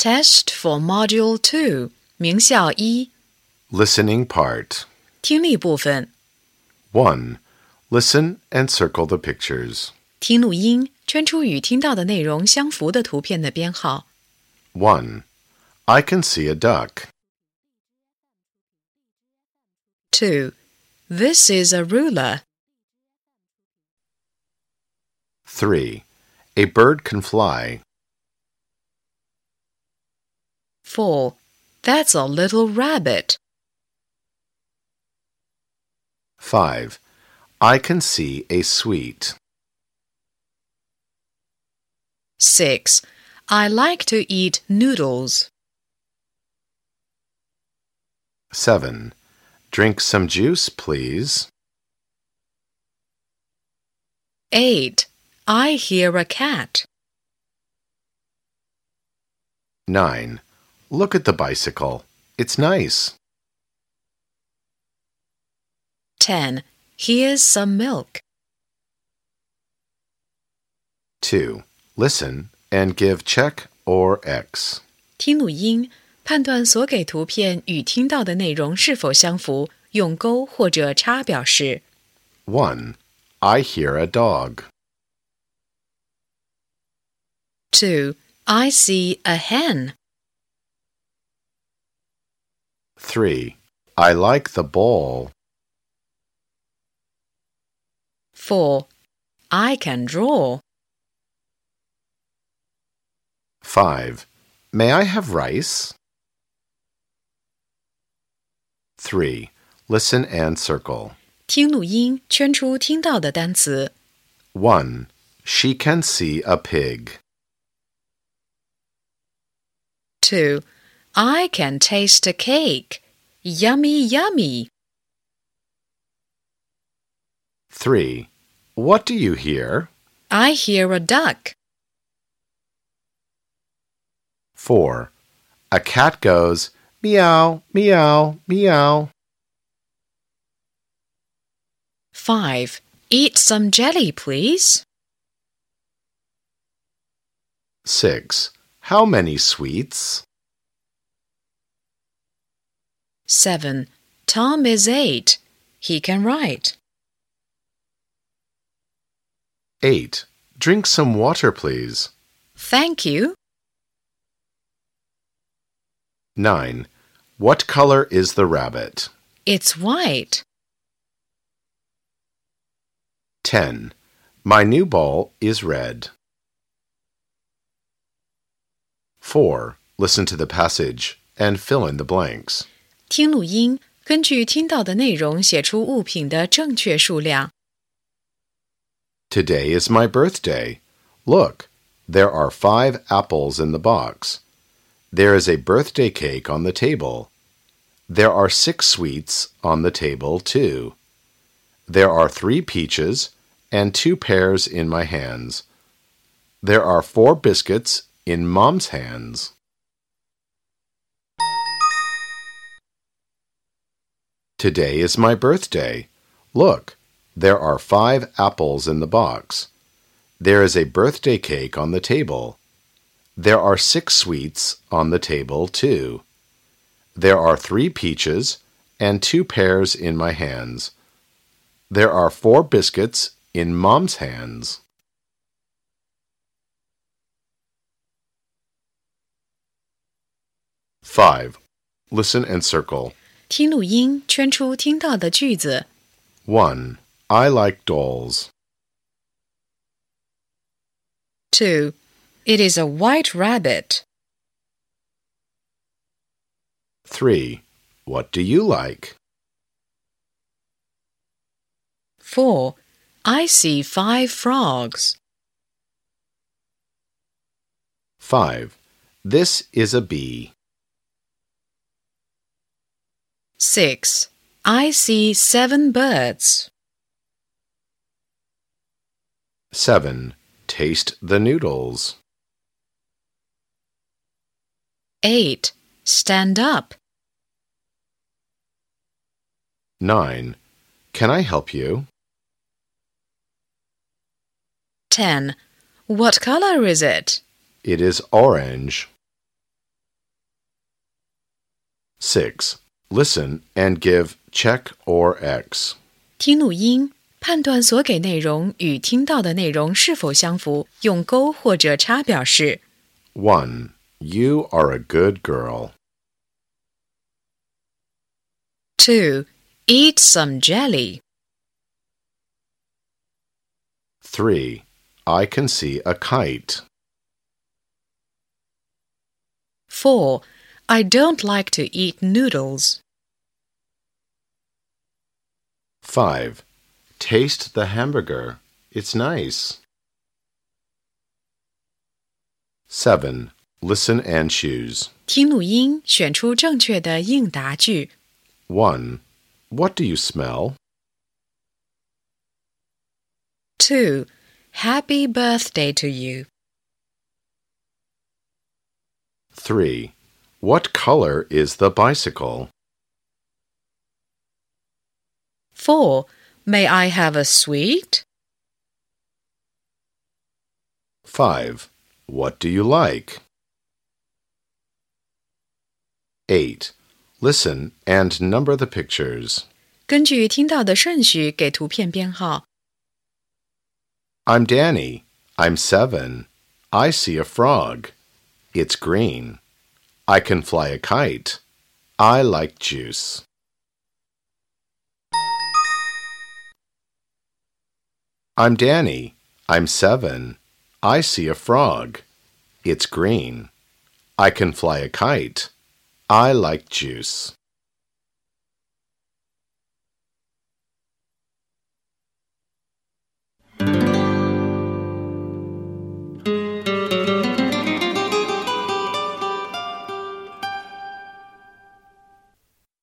Test for Module Two，名校一 Listening part. 听力部分， 1. Listen and circle the pictures. 听录音，圈出与听到的内容相符的图片的编号。 1. I can see a duck. Two, this is a ruler. 3. A bird can fly. Four, that's a little rabbit. 5. I can see a sweet. Six, I like to eat noodles. 7. Drink some juice, please. Eight, I hear a cat. 9. Look at the bicycle. It's nice. Ten, here's some milk. 2. Listen and give check or X. 听录音，判断所给图片与听到的内容是否相符，用勾或者叉表示。 1. I hear a dog. Two, I see a hen. 3. I like the ball. Four, I can draw. 5. May I have rice? 3. Listen and circle. 听录音，圈出听到的单词。 1. She can see a pig. Two, I can taste a cake. Yummy, yummy. 3. What do you hear? I hear a duck. 4. A cat goes meow, meow, meow. Five, eat some jelly, please. 6. How many sweets? Seven, Tom is eight. He can write. 8. Drink some water, please. Thank you. 9. What color is the rabbit? It's white. 10. My new ball is red. 4. Listen to the passage and fill in the blanks. 听录音，根据听到的内容写出物品的正确数量。 Today is my birthday. Look, there are five apples in the box. There is a birthday cake on the table. There are six sweets on the table, too. There are three peaches and two pears in my hands. There are four biscuits in Mom's hands. Today is my birthday. Look, there are five apples in the box. There is a birthday cake on the table. There are six sweets on the table, too. There are three peaches and two pears in my hands. There are four biscuits in Mom's hands. Five. Listen and circle. 听录音，圈出听到的句子。 1. I like dolls. Two, it is a white rabbit. 3. What do you like? Four, I see five frogs. 5. This is a bee. Six, I see seven birds. 7. Taste the noodles. Eight, stand up. 9. Can I help you? 10. What color is it? It is orange. 6. Listen and give check or X. 听录音，判断所给内容与听到的内容是否相符，用勾或者叉表示。 1. You are a good girl. 2. Eat some jelly. 3. I can see a kite. 4. I don't like to eat noodles. 5. Taste the hamburger. It's nice. 7. Listen and choose. 听录音，选出正确的应答句。 1. What do you smell? 2. Happy birthday to you. 3. What color is the bicycle? 4. May I have a sweet? 5. What do you like? 8. Listen and number the pictures. 根据听到的顺序给图片编号。 I'm Danny. I'm seven. I see a frog. It's green. I can fly a kite. I like juice. I'm Danny. I'm seven. I see a frog. It's green. I can fly a kite. I like juice.